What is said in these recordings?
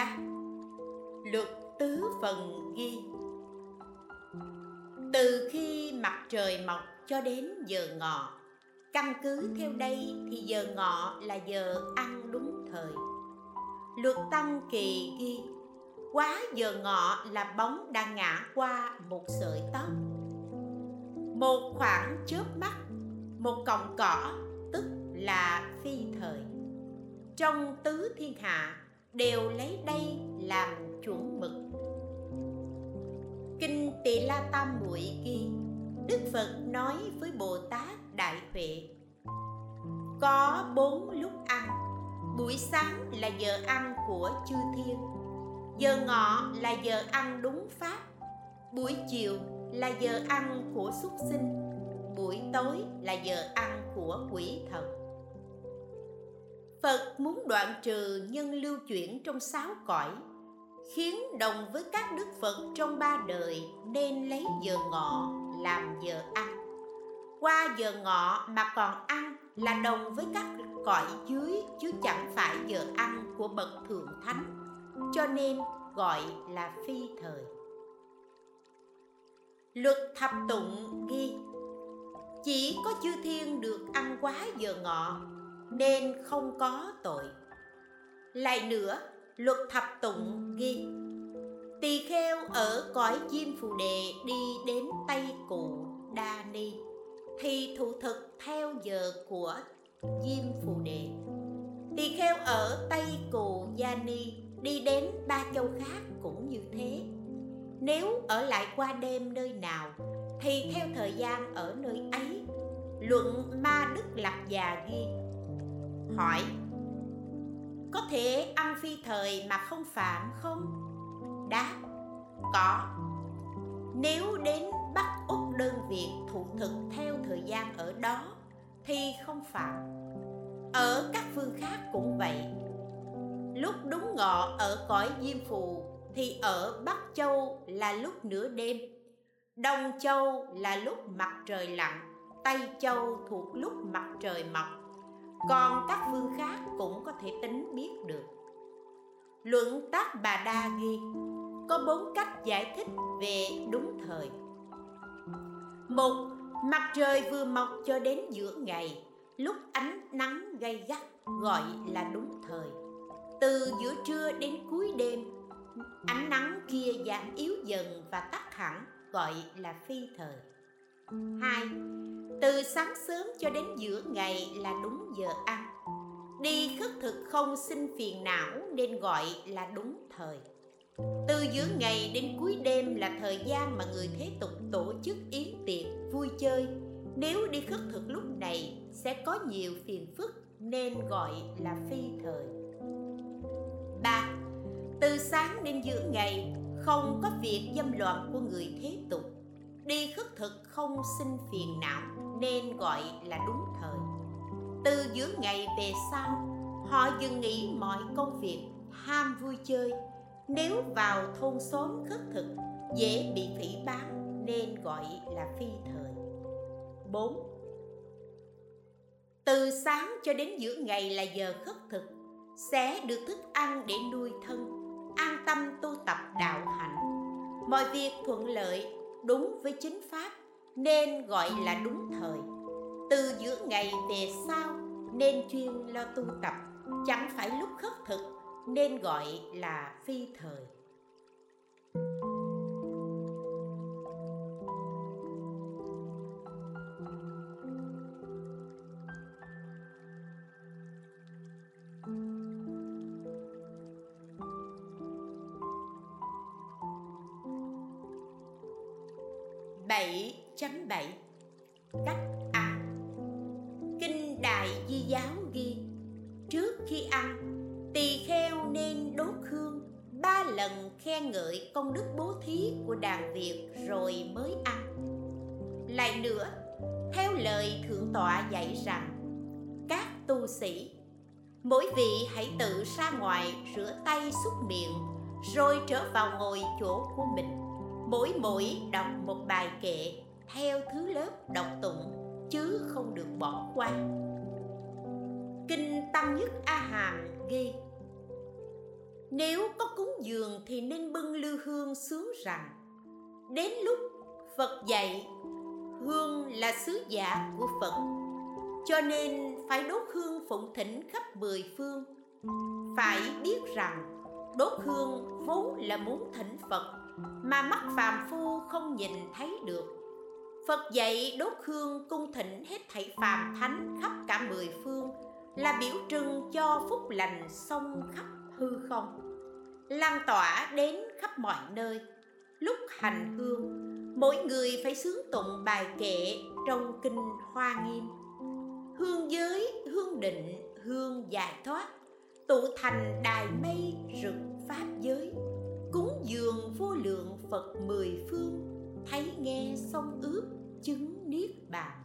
5 Luật tứ phần ghi. Từ khi mặt trời mọc cho đến giờ ngọ, Căn cứ theo đây thì giờ ngọ là giờ ăn đúng thời. Luật tăng kỳ ghi, Quá giờ ngọ là bóng đã ngã qua một sợi tóc. Một khoảng chớp mắt, Một cọng cỏ, tức là phi thời. Trong tứ thiên hạ đều lấy đây làm chuẩn mực. Kinh tỳ la tam muội ghi, đức phật nói với bồ tát đại huệ, có bốn lúc ăn, buổi sáng là giờ ăn của chư thiên, giờ ngọ là giờ ăn đúng pháp, buổi chiều là giờ ăn của súc sinh, buổi tối là giờ ăn của quỷ thần phật muốn đoạn trừ nhân lưu chuyển trong sáu cõi, khiến đồng với các đức phật trong ba đời nên lấy giờ ngọ làm giờ ăn. Qua giờ ngọ mà còn ăn là đồng với các cõi dưới, chứ chẳng phải giờ ăn của bậc thượng thánh, cho nên gọi là phi thời. Luật thập tụng ghi, Chỉ có chư thiên được ăn quá giờ ngọ nên không có tội. Lại nữa, luật thập tụng ghi Tỳ kheo ở cõi chim phù đề đi đến Tây Cụ Đa Ni Thì thủ thực theo giờ của Diêm Phù Đề. Tỳ kheo ở Tây Cù Gia Ni đi đến ba châu khác cũng như thế. Nếu ở lại qua đêm nơi nào thì theo thời gian ở nơi ấy luận ma đức lập già ghi hỏi có thể ăn phi thời mà không phạm không? Đáp có. Nếu đến bắt úc đơn việc thụ thực theo thời gian ở đó thì không phạm. Ở các phương khác cũng vậy. Lúc đúng ngọ ở cõi diêm phù thì ở Bắc Châu là lúc nửa đêm, Đông Châu là lúc mặt trời lặn, Tây Châu thuộc lúc mặt trời mọc. Còn các phương khác cũng có thể tính biết được. Luận tác Bà Đa ghi có bốn cách giải thích về đúng thời. Một, mặt trời vừa mọc cho đến giữa ngày, lúc ánh nắng gay gắt gọi là đúng thời. Từ giữa trưa đến cuối đêm ánh nắng kia giảm yếu dần và tắt hẳn gọi là phi thời hai từ sáng sớm cho đến giữa ngày là đúng giờ ăn. Đi khất thực không sinh phiền não nên gọi là đúng thời. Từ giữa ngày đến cuối đêm là thời gian mà người thế tục tổ chức yến tiệc vui chơi. Nếu đi khất thực lúc này sẽ có nhiều phiền phức nên gọi là phi thời. Ba, từ sáng đến giữa ngày không có việc dâm loạn của người thế tục. Đi khất thực không sinh phiền não nên gọi là đúng thời. Từ giữa ngày về sau, họ dừng nghỉ mọi công việc, ham vui chơi. Nếu vào thôn xóm khất thực, dễ bị phỉ bán nên gọi là phi thời. 4. Từ sáng cho đến giữa ngày là giờ khất thực, sẽ được thức ăn để nuôi thân, an tâm tu tập đạo hạnh. Mọi việc thuận lợi, đúng với chính pháp nên gọi là đúng thời. Từ giữa ngày về sau, nên chuyên lo tu tập, chẳng phải lúc khất thực, nên gọi là phi thời. Mỗi vị hãy tự ra ngoài, rửa tay xúc miệng, Rồi trở vào ngồi chỗ của mình. Mỗi mỗi đọc một bài kệ, theo thứ lớp đọc tụng, chứ không được bỏ qua. Kinh tăng nhất a hàm ghi, nếu có cúng dường thì nên bưng lư hương sướng rằng đến lúc phật dạy, hương là sứ giả của phật cho nên phải đốt hương phụng thỉnh khắp mười phương. Phải biết rằng, đốt hương vốn là muốn thỉnh phật, mà mắt phàm phu không nhìn thấy được. Phật dạy đốt hương cung thỉnh hết thảy phàm thánh khắp cả mười phương là biểu trưng cho phúc lành sông khắp hư không, lan tỏa đến khắp mọi nơi. Lúc hành hương, mỗi người phải sướng tụng bài kệ trong kinh hoa nghiêm hương giới, hương định, hương giải thoát. Tụ thành đài mây rực pháp giới. Cúng dường vô lượng phật mười phương. Thấy nghe sông ướp chứng niết bàn.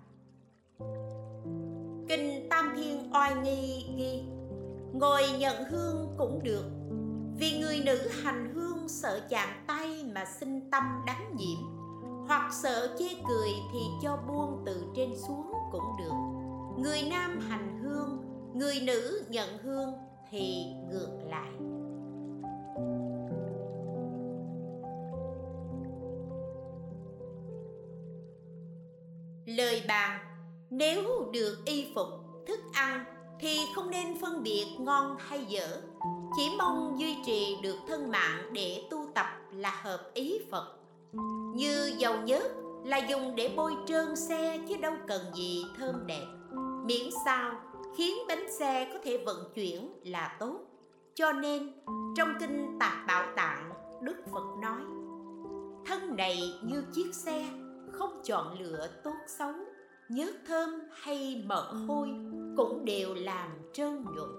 Kinh tam thiên oai nghi ghi, ngồi nhận hương cũng được. Vì người nữ hành hương sợ chạm tay mà sinh tâm đắng nhiễm. Hoặc sợ chê cười thì cho buông từ trên xuống cũng được người nam hành hương, người nữ nhận hương thì ngược lại. Lời bàn, nếu được y phục, thức ăn thì không nên phân biệt ngon hay dở. Chỉ mong duy trì được thân mạng để tu tập là hợp ý phật. Như dầu nhớt là dùng để bôi trơn xe chứ đâu cần gì thơm đẹp miễn sao khiến bánh xe có thể vận chuyển là tốt. Cho nên, trong kinh tạp bảo tạng, đức phật nói, thân này như chiếc xe, không chọn lựa tốt xấu nhớt thơm hay mỡ hôi cũng đều làm trơn nhuận.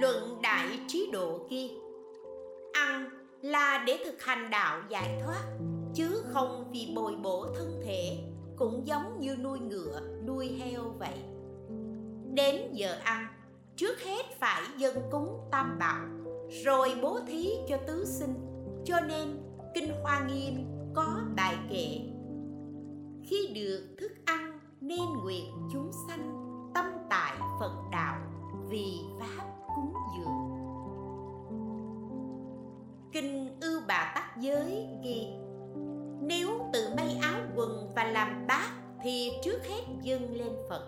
Luận đại trí độ kia ăn là để thực hành đạo giải thoát, chứ không vì bồi bổ thân thể cũng giống như nuôi ngựa, nuôi heo vậy. Đến giờ ăn, trước hết phải dân cúng tam bảo, rồi bố thí cho tứ sinh. Cho nên, kinh hoa nghiêm có bài kệ, khi được thức ăn nên nguyện chúng sanh tâm tại phật đạo vì pháp cúng dường. Kinh ưu bà tắc giới ghi, nếu tự may ăn quần và làm bát thì trước hết dâng lên phật.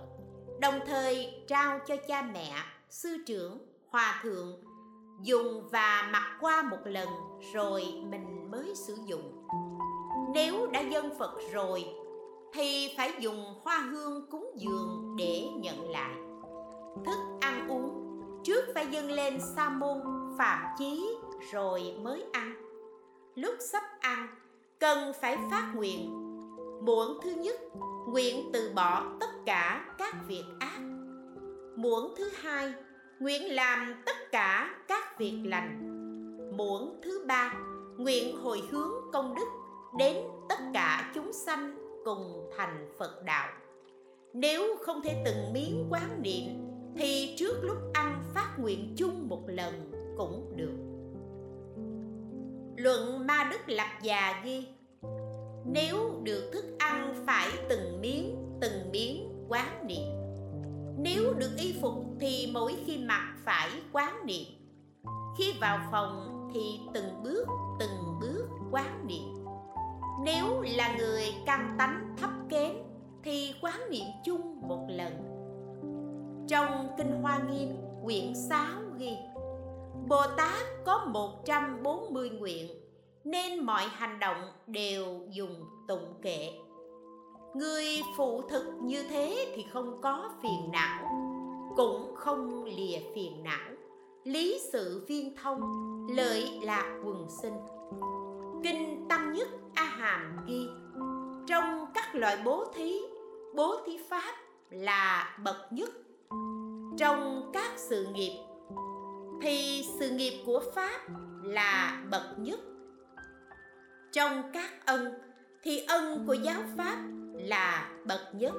Đồng thời trao cho cha mẹ, sư trưởng, hòa thượng, dùng và mặc qua một lần rồi mình mới sử dụng. Nếu đã dân phật rồi thì phải dùng hoa hương cúng dường để nhận lại. Thức ăn uống, trước phải dâng lên sa môn, phạm chí rồi mới ăn. Lúc sắp ăn, cần phải phát nguyện muộn thứ nhất, nguyện từ bỏ tất cả các việc ác. Muộn thứ hai, nguyện làm tất cả các việc lành. Muộn thứ ba, nguyện hồi hướng công đức đến tất cả chúng sanh cùng thành phật đạo. Nếu không thể từng miếng quán niệm, thì trước lúc ăn phát nguyện chung một lần cũng được. Luận ma đức lập già ghi nếu được thức ăn phải từng miếng từng miếng quán niệm. Nếu được y phục thì mỗi khi mặc phải quán niệm. Khi vào phòng thì từng bước từng bước quán niệm. Nếu là người căn tánh thấp kém thì quán niệm chung một lần. Trong kinh hoa nghiêm, quyển 6 ghi, Bồ Tát có 140 nguyện nên mọi hành động đều dùng tụng kệ. Người phụ thực như thế thì không có phiền não, cũng không lìa phiền não. Lý sự viên thông, lợi lạc quần sinh. Kinh tăng nhất a hàm ghi, trong các loại bố thí bố thí pháp là bậc nhất. Trong các sự nghiệp, thì sự nghiệp của pháp là bậc nhất trong các ân, thì ân của giáo pháp là bậc nhất.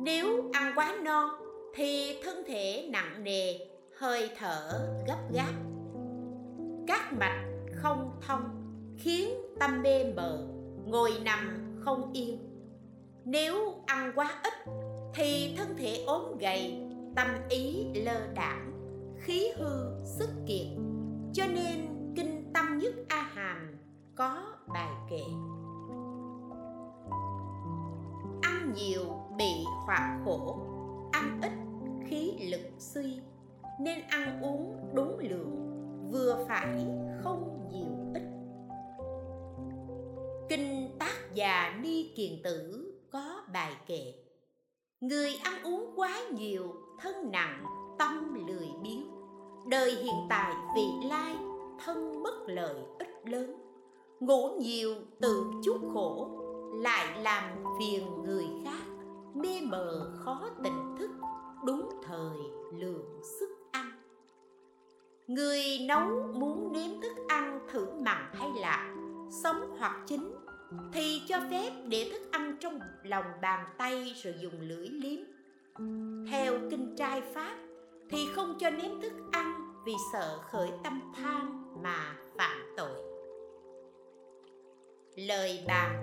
Nếu ăn quá no, thì thân thể nặng nề, hơi thở gấp gáp. Các mạch không thông, khiến tâm mê mờ, ngồi nằm không yên. Nếu ăn quá ít, thì thân thể ốm gầy, tâm ý lơ đảng, khí hư, sức kiệt. Cho nên tâm nhất a hàm có bài kệ. Ăn nhiều bị hoạn khổ ăn ít khí lực suy, nên ăn uống đúng lượng, vừa phải không nhiều ít. Kinh tác già ni kiền tử có bài kệ, người ăn uống quá nhiều, thân nặng, tâm lười biếng. Đời hiện tại vị lai thân mất lợi ích lớn. Ngủ nhiều tự chuốc khổ, lại làm phiền người khác, mê mờ khó tỉnh thức, đúng thời lượng sức ăn. Người nấu muốn nếm thức ăn thử mặn hay lạ, sống hoặc chín, thì cho phép để thức ăn trong lòng bàn tay rồi dùng lưỡi liếm. Theo kinh trai pháp thì không cho nếm thức ăn vì sợ khởi tâm tham mà phạm tội lời bàn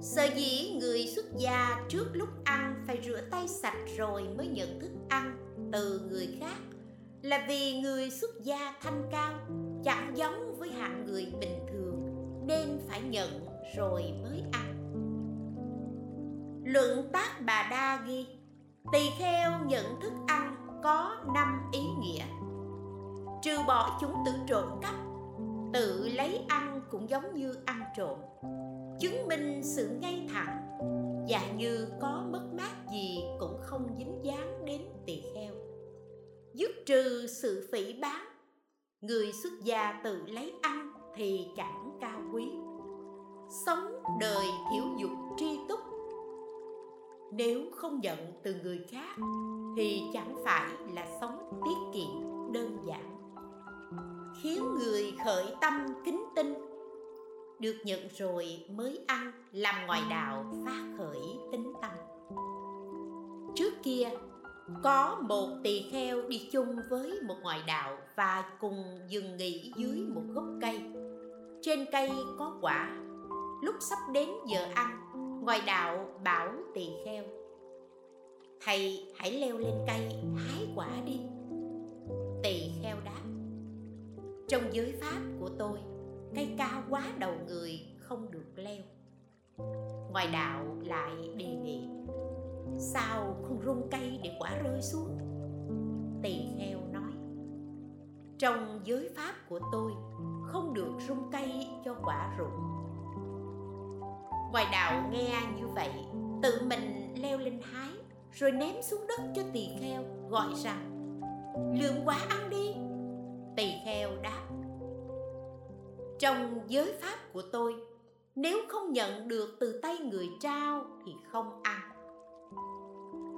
Sở dĩ người xuất gia trước lúc ăn phải rửa tay sạch rồi mới nhận thức ăn từ người khác là vì người xuất gia thanh cao chẳng giống với hạng người bình thường nên phải nhận rồi mới ăn. Luận tác bà đa ghi, Tỳ kheo nhận thức ăn có năm ý nghĩa Trừ bỏ chúng tự trộm cắp, Tự lấy ăn cũng giống như ăn trộm, chứng minh sự ngay thẳng và như có mất mát gì cũng không dính dáng đến tỳ kheo. Dứt trừ sự phỉ bán người xuất gia tự lấy ăn thì chẳng cao quý. Sống đời thiếu dục tri túc, nếu không nhận từ người khác thì chẳng phải là sống tiết kiệm đơn giản khiến người khởi tâm kính tinh được nhận rồi mới ăn, làm ngoài đạo phát khởi tính tâm. Trước kia, có một tỳ kheo đi chung với một ngoại đạo và cùng dừng nghỉ dưới một gốc cây. Trên cây có quả. Lúc sắp đến giờ ăn, ngoại đạo bảo tỳ kheo, thầy hãy leo lên cây hái quả đi. Tỳ kheo đáp trong giới pháp của tôi, cây cao quá đầu người không được leo. Ngoài đạo lại đề nghị, sao không rung cây để quả rơi xuống? Tỳ kheo nói, trong giới pháp của tôi, không được rung cây cho quả rụng. Ngoài đạo nghe như vậy, tự mình leo lên hái, rồi ném xuống đất cho tỳ kheo, gọi rằng lượm quả ăn đi tỳ kheo đáp. Trong giới pháp của tôi, nếu không nhận được từ tay người trao thì không ăn.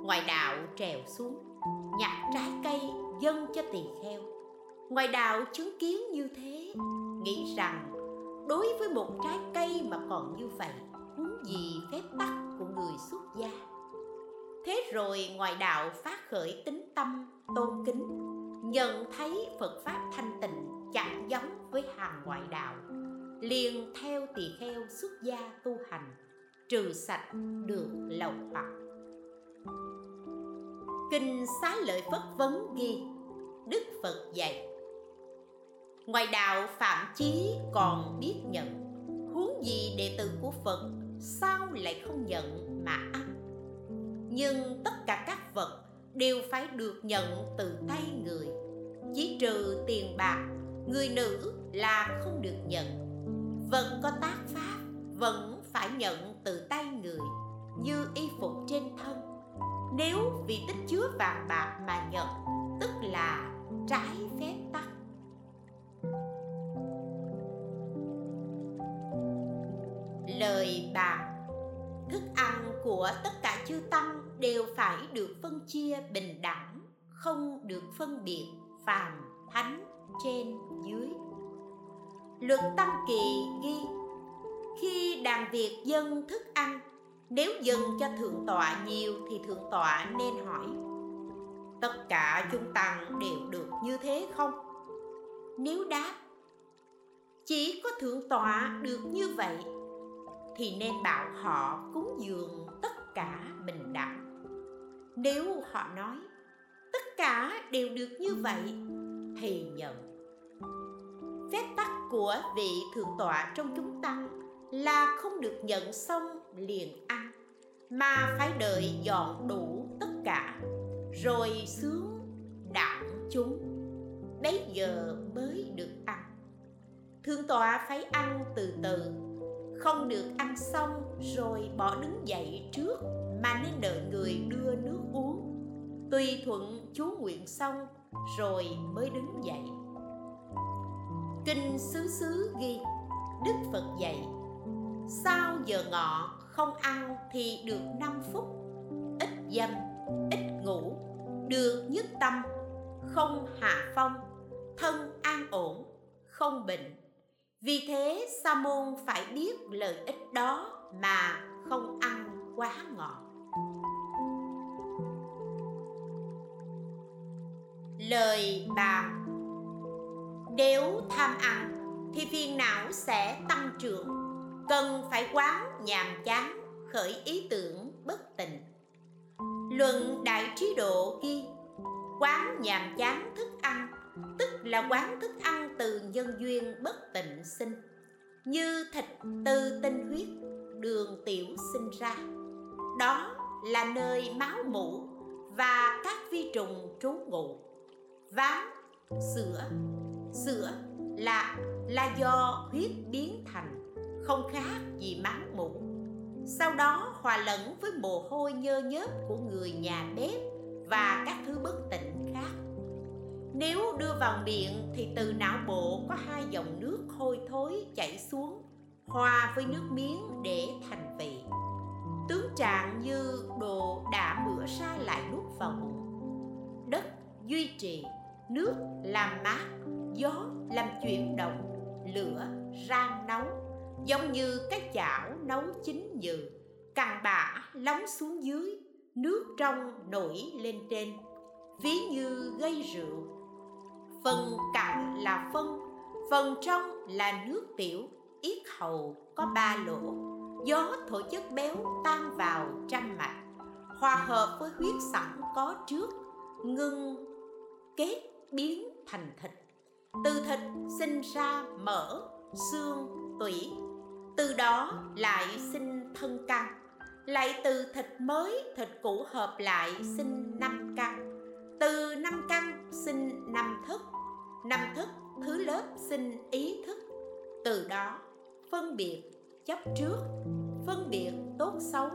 Ngoài đạo trèo xuống, nhặt trái cây dâng cho tỳ kheo. Ngoài đạo chứng kiến như thế, nghĩ rằng đối với một trái cây mà còn như vậy, huống gì phép tắc của người xuất gia? Thế rồi ngoài đạo phát khởi tính tâm tôn kính nhận thấy phật pháp thanh tịnh chẳng giống với hàng ngoại đạo, liền theo tỳ kheo xuất gia tu hành, trừ sạch được lậu hoặc kinh xá lợi phất vấn ghi, đức phật dạy ngoài đạo phạm chí còn biết nhận, huống gì đệ tử của phật sao lại không nhận mà ăn? Nhưng tất cả các vật đều phải được nhận từ tay người. Chỉ trừ tiền bạc, người nữ là không được nhận. Vẫn có tác pháp, vẫn phải nhận từ tay người, như y phục trên thân. Nếu vì tích chứa vàng bạc mà nhận, tức là trái phép tắc. Lời bà thức ăn của tất cả chư tăng đều phải được phân chia bình đẳng, không được phân biệt phàm thánh trên dưới. Luật tăng kỳ ghi, khi đàn việt dân thức ăn, nếu dừng cho thượng tọa nhiều thì thượng tọa nên hỏi, tất cả chúng tăng đều được như thế không nếu đáp, chỉ có thượng tọa được như vậy thì nên bảo họ cúng dường tất cả bình đẳng. Nếu họ nói, tất cả đều được như vậy, thì nhận. Phép tắc của vị thượng tọa trong chúng tăng là không được nhận xong liền ăn, mà phải đợi dọn đủ tất cả, rồi xuống đặng chúng. Bấy giờ mới được ăn. Thượng tọa phải ăn từ từ không được ăn xong rồi bỏ đứng dậy trước mà nên đợi người đưa nước uống. Tùy thuận chú nguyện xong rồi mới đứng dậy. Kinh xứ xứ ghi, đức phật dạy sau giờ ngọ không ăn thì được 5 phút. Ít dâm, ít ngủ, được nhất tâm. Không hạ phong, thân an ổn, không bệnh vì thế sa môn phải biết lợi ích đó mà không ăn quá ngọt. Lời bàn nếu tham ăn, thì phiền não sẽ tăng trưởng. Cần phải quán nhàm chán, khởi ý tưởng bất tịnh. Luận đại trí độ ghi, quán nhàm chán thức ăn tức là quán thức ăn từ nhân duyên bất tịnh sinh, như thịt từ tinh huyết, đường tiểu sinh ra. Đó là nơi máu mủ và các vi trùng trú ngụ. Ván, sữa. Sữa là là do huyết biến thành, không khác gì máu mủ. Sau đó hòa lẫn với mồ hôi nhơ nhớp của người nhà bếp và các thứ bất tịnh nếu đưa vào miệng thì từ não bộ có hai dòng nước hôi thối chảy xuống, hòa với nước miếng để thành vị. Tướng trạng như đồ đã bữa ra lại nuốt vào bụng đất duy trì, nước làm mát, gió làm chuyển động, lửa rang nấu giống như cái chảo nấu chín nhừ càng bã lóng xuống dưới, nước trong nổi lên trên. Ví như gây rượu phần cặn là phân, phần trong là nước tiểu, yết hầu có ba lỗ. Gió thổi chất béo tan vào trăm mạch. Hòa hợp với huyết sẵn có trước, ngưng, kết, biến thành thịt. Từ thịt sinh ra mỡ, xương, tủy. Từ đó lại sinh thân căn. Lại từ thịt mới, thịt cũ hợp lại sinh năm căn từ năm căn sinh năm thức. Năm thức, thứ lớp sinh ý thức. Từ đó, phân biệt, chấp trước. Phân biệt tốt xấu.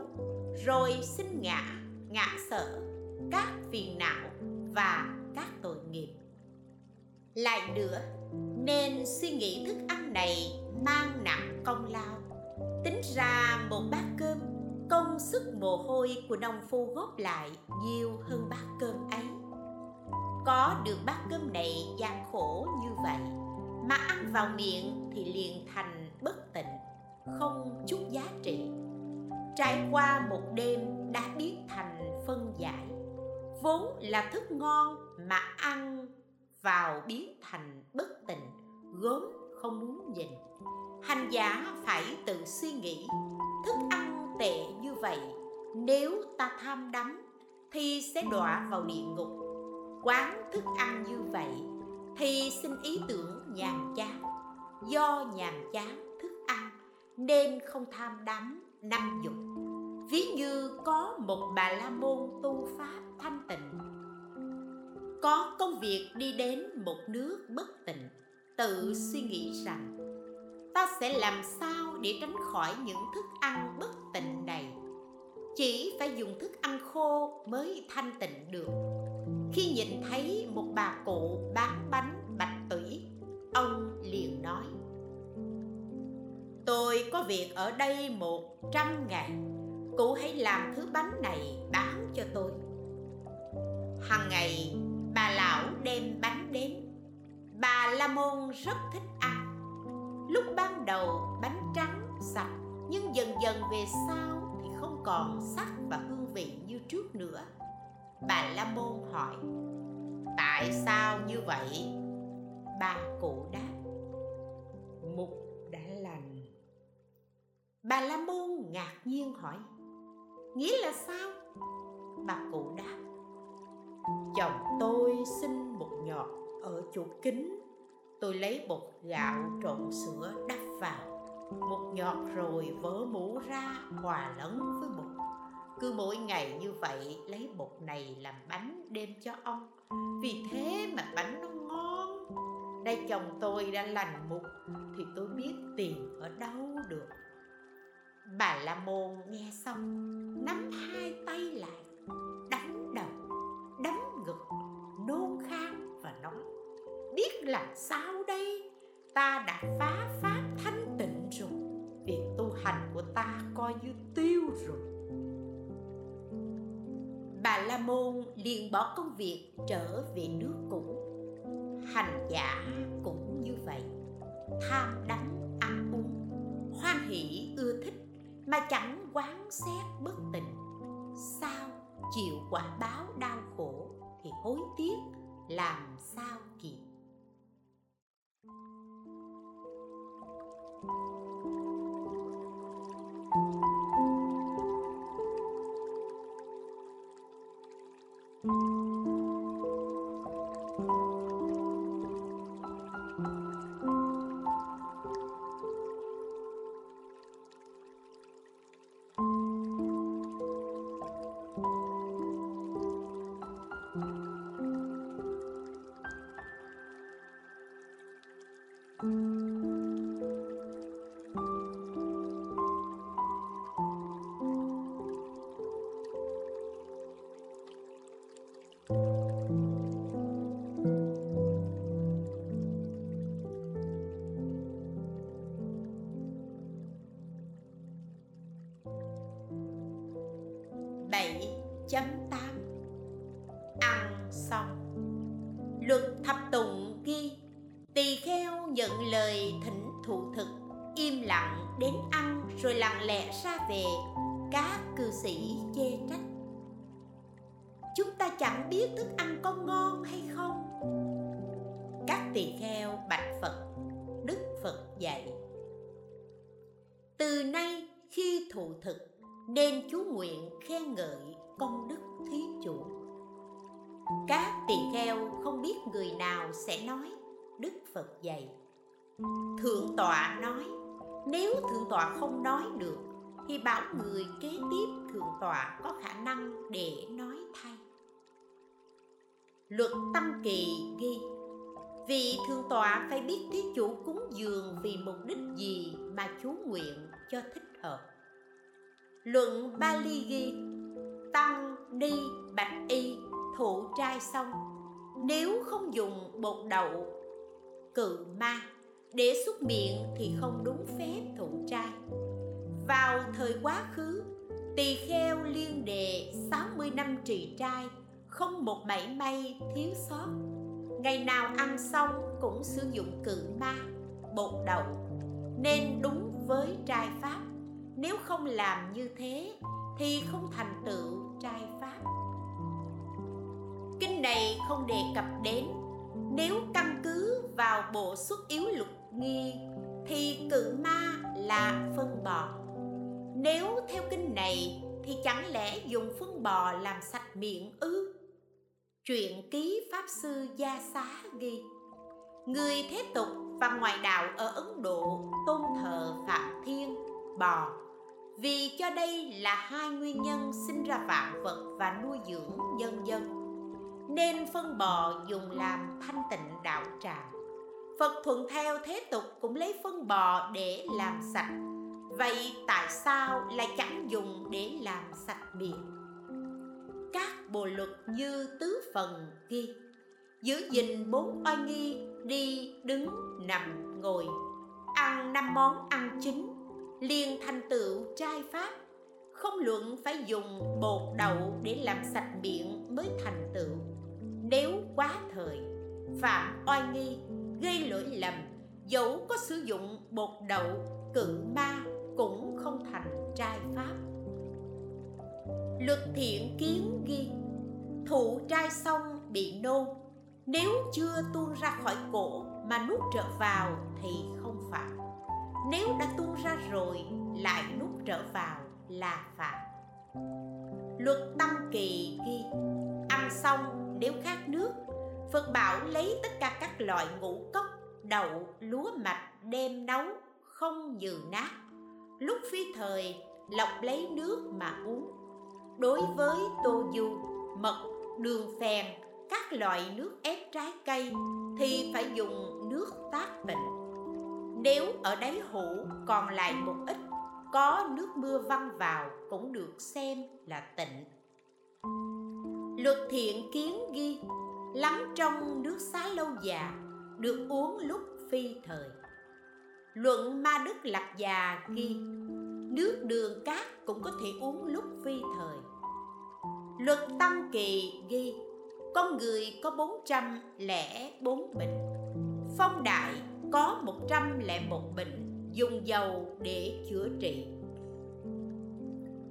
Rồi sinh ngã ngã sợ, các phiền não và các tội nghiệp. Lại nữa, nên suy nghĩ thức ăn này mang nặng công lao. Tính ra một bát cơm, công sức mồ hôi của nông phu góp lại nhiều hơn bát cơm ấy có được bát cơm này gian khổ như vậy, mà ăn vào miệng thì liền thành bất tịnh, không chút giá trị. Trải qua một đêm đã biến thành phân giải, vốn là thức ngon mà ăn vào biến thành bất tịnh, gớm không muốn nhìn. Hành giả phải tự suy nghĩ, thức ăn tệ như vậy, nếu ta tham đắm thì sẽ đọa vào địa ngục quán thức ăn như vậy thì xin ý tưởng nhàn chán. Do nhàn chán thức ăn nên không tham đắm năm dục. Ví như có một bà la môn tu pháp thanh tịnh. Có công việc đi đến một nước bất tịnh, tự suy nghĩ rằng, ta sẽ làm sao để tránh khỏi những thức ăn bất tịnh này? Chỉ phải dùng thức ăn khô mới thanh tịnh được khi nhìn thấy một bà cụ bán bánh bạch tủy, ông liền nói, tôi có việc ở đây một trăm ngày cụ hãy làm thứ bánh này bán cho tôi. Hằng ngày, bà lão đem bánh đến. Bà la môn rất thích ăn. Lúc ban đầu bánh trắng sạch, nhưng dần dần về sau thì không còn sắc và hương vị như trước nữa bà la môn hỏi, tại sao như vậy? Bà cụ đáp, mục đã lành. Bà la môn ngạc nhiên hỏi, nghĩa là sao? Bà cụ đáp, chồng tôi xin một nhọt ở chỗ kính tôi lấy bột gạo trộn sữa đắp vào. Một nhọt rồi vỡ mũ ra hòa lẫn với bột cứ mỗi ngày như vậy, lấy bột này làm bánh đem cho ông. Vì thế mà bánh nó ngon. Đây chồng tôi đã lành mục thì tôi biết tiền ở đâu được. Bà la môn nghe xong, nắm hai tay lại, đánh đầu đấm ngực, nôn khan và nói, biết làm sao đây? Ta đã phá pháp thanh tịnh rồi việc tu hành của ta coi như tiêu rồi bà la môn liền bỏ công việc trở về nước cũ. Hành giả cũng như vậy. Tham đắm ăn uống, hoan hỷ, ưa thích mà chẳng quán xét bất tình sao chịu quả báo đau khổ thì hối tiếc, làm sao kịp? bảy về các cư sĩ chê trách. Chúng ta chẳng biết thức ăn có ngon hay không. Các tỳ kheo bạch phật, đức phật dạy, từ nay khi thụ thực, nên chú nguyện khen ngợi công đức thí chủ. Các tỳ kheo không biết người nào sẽ nói, đức phật dạy. Thượng tọa nói, nếu thượng tọa không nói được thì bảo người kế tiếp thượng tọa có khả năng để nói thay. Luật tăng kỳ ghi vị thượng tọa phải biết thí chủ cúng dường vì mục đích gì mà chú nguyện cho thích hợp. Luận Bali ghi, tăng đi bạch y, thụ trai xong. Nếu không dùng bột đậu, cự ma, để xúc miệng thì không đúng phép thụ trai vào thời quá khứ, tỳ kheo liên đề 60 năm trì trai, không một mảy may thiếu sót. Ngày nào ăn xong cũng sử dụng cự ma, bột đậu, nên đúng với trai pháp. Nếu không làm như thế, thì không thành tựu trai pháp. Kinh này không đề cập đến. Nếu căn cứ vào bộ xuất yếu lục nghi, thì cự ma là phân bò nếu theo kinh này, thì chẳng lẽ dùng phân bò làm sạch miệng ư? Chuyện ký pháp sư gia xá ghi, người thế tục và ngoại đạo ở ấn độ tôn thờ phạm thiên, bò. Vì cho đây là hai nguyên nhân sinh ra vạn vật và nuôi dưỡng nhân dân, nên phân bò dùng làm thanh tịnh đạo tràng. Phật thuận theo thế tục cũng lấy phân bò để làm sạch vậy tại sao lại chẳng dùng để làm sạch miệng? Các bộ luật như tứ phần ghi, giữ gìn bốn oai nghi đi đứng nằm ngồi, ăn năm món ăn chính, liền thành tựu trai pháp. Không luận phải dùng bột đậu để làm sạch miệng mới thành tựu. Nếu quá thời, phạm oai nghi, gây lỗi lầm, dẫu có sử dụng bột đậu cự ma cũng không thành trai pháp. Luật thiện kiến ghi thụ trai xong bị nôn. Nếu chưa tuôn ra khỏi cổ mà nuốt trở vào thì không phạm. Nếu đã tuôn ra rồi lại nuốt trở vào là phạm. Luật tâm kỳ ghi, ăn xong nếu khát nước. Phật bảo lấy tất cả các loại ngũ cốc, đậu, lúa mạch, đem nấu, không nhừ nát lúc phi thời lọc lấy nước mà uống. Đối với tô du, mật, đường phèn, các loại nước ép trái cây, thì phải dùng nước tác bệnh nếu ở đáy hũ còn lại một ít, có nước mưa văng vào cũng được xem là tịnh. Luật thiện kiến ghi, lắng trong nước sái lâu già, được uống lúc phi thời luận ma đức lạc già ghi nước đường cát cũng có thể uống lúc phi thời. Luật tâm kỳ ghi, con người có bốn trăm lẻ bốn bệnh. Phong đại có một trăm lẻ một bệnh dùng dầu để chữa trị.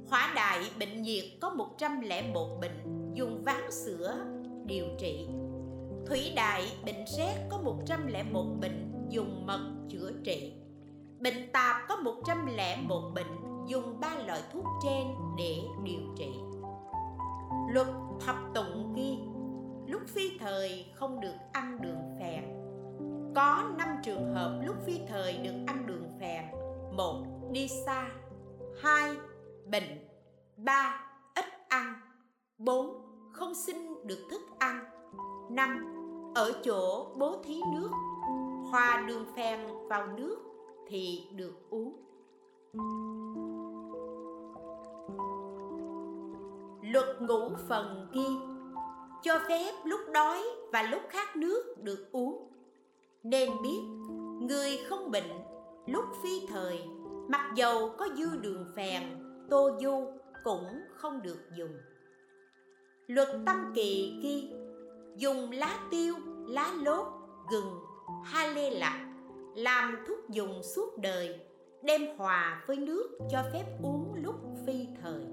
Hỏa đại bệnh nhiệt có một trăm lẻ một bệnh dùng ván sữa điều trị. Thủy đại bệnh rét có một trăm lẻ một bệnh dùng mật chữa trị. Bệnh tạp có một trăm lẻ một bệnh dùng ba loại thuốc trên để điều trị. Luật thập tụng ghi, lúc phi thời không được ăn đường phèn. Có năm trường hợp lúc phi thời được ăn đường phèn. Một, đi xa. Hai, bệnh. Ba, ít ăn. Bốn, không xin được thức ăn. Năm, ở chỗ bố thí nước hoa đường phèn vào nước thì được uống. Luật ngũ phần ghi, cho phép lúc đói và lúc khát nước được uống. Nên biết, người không bệnh, lúc phi thời, mặc dầu có dư đường phèn, tô du cũng không được dùng. Luật tâm kỳ ghi, dùng lá tiêu, lá lốt gừng ha lê lạc, làm thuốc dùng suốt đời, đem hòa với nước cho phép uống lúc phi thời.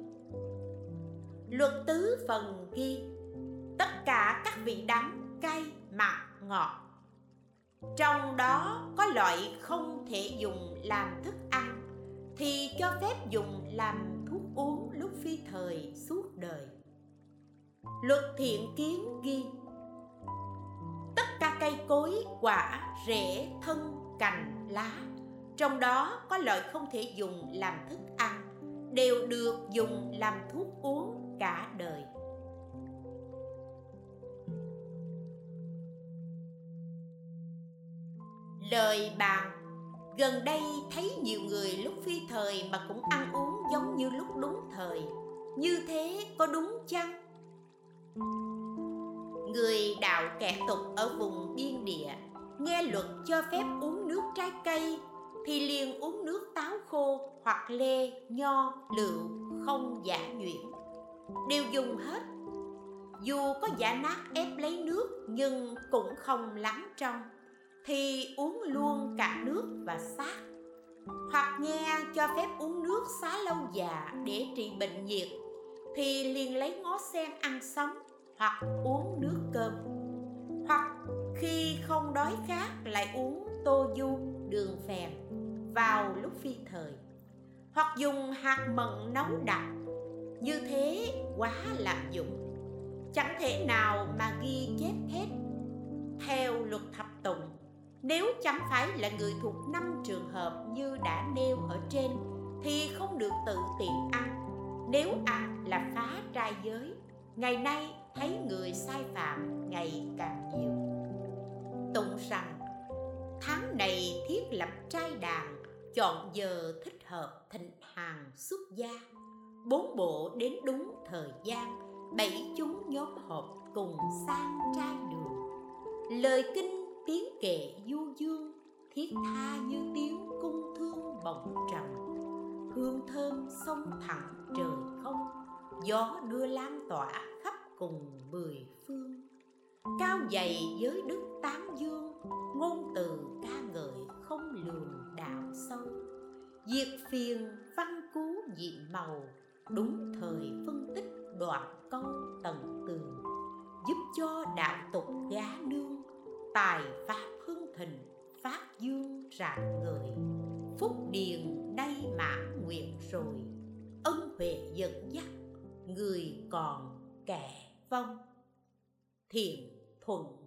Luật tứ phần ghi, tất cả các vị đắng, cay, mặn, ngọt. Trong đó có loại không thể dùng làm thức ăn, thì cho phép dùng làm thuốc uống lúc phi thời suốt đời. Luật thiện kiến ghi các cây cối, quả, rễ, thân, cành, lá. Trong đó có loại không thể dùng làm thức ăn, đều được dùng làm thuốc uống cả đời. Lời bàn. Gần đây thấy nhiều người lúc phi thời mà cũng ăn uống giống như lúc đúng thời. Như thế có đúng chăng? Người đạo kẻ tục ở vùng biên địa, nghe luật cho phép uống nước trái cây, thì liền uống nước táo khô hoặc lê, nho, lựu, không giả nhuyễn. Đều dùng hết. Dù có giả nát ép lấy nước nhưng cũng không lắng trong, thì uống luôn cả nước và xác. Hoặc nghe cho phép uống nước xá lâu già để trị bệnh nhiệt, thì liền lấy ngó sen ăn sống hoặc uống nước cơm. Hoặc khi không đói khát lại uống tô du đường phèn vào lúc phi thời. Hoặc dùng hạt mận nấu đặc. Như thế quá lạm dụng. Chẳng thể nào mà ghi chép hết. Theo luật thập tụng nếu chẳng phải là người thuộc năm trường hợp như đã nêu ở trên, thì không được tự tiện ăn. Nếu ăn là phá trai giới, ngày nay thấy người sai phạm ngày càng nhiều. Tụng rằng, tháng này thiết lập trai đàn, chọn giờ thích hợp thịnh hàng xuất gia. Bốn bộ đến đúng thời gian, bảy chúng nhóm họp cùng sang trai đường. Lời kinh tiếng kệ du dương, thiết tha như tiếng cung thương bồng trầm hương thơm sông thẳng trời không, gió đưa lan tỏa khắp cùng mười phương. Cao dày giới đức tán dương, ngôn từ ca ngợi không lường đạo sâu. Diệt phiền văn cú dị màu, đúng thời phân tích đoạn câu tầng tường. Giúp cho đạo tục gá nương, tài pháp hưng thịnh, phát dương rạng ngời. Phúc điền nay mãn nguyện rồi, ân huệ dẫn dắt, người còn kẻ vong. Thiện thuận.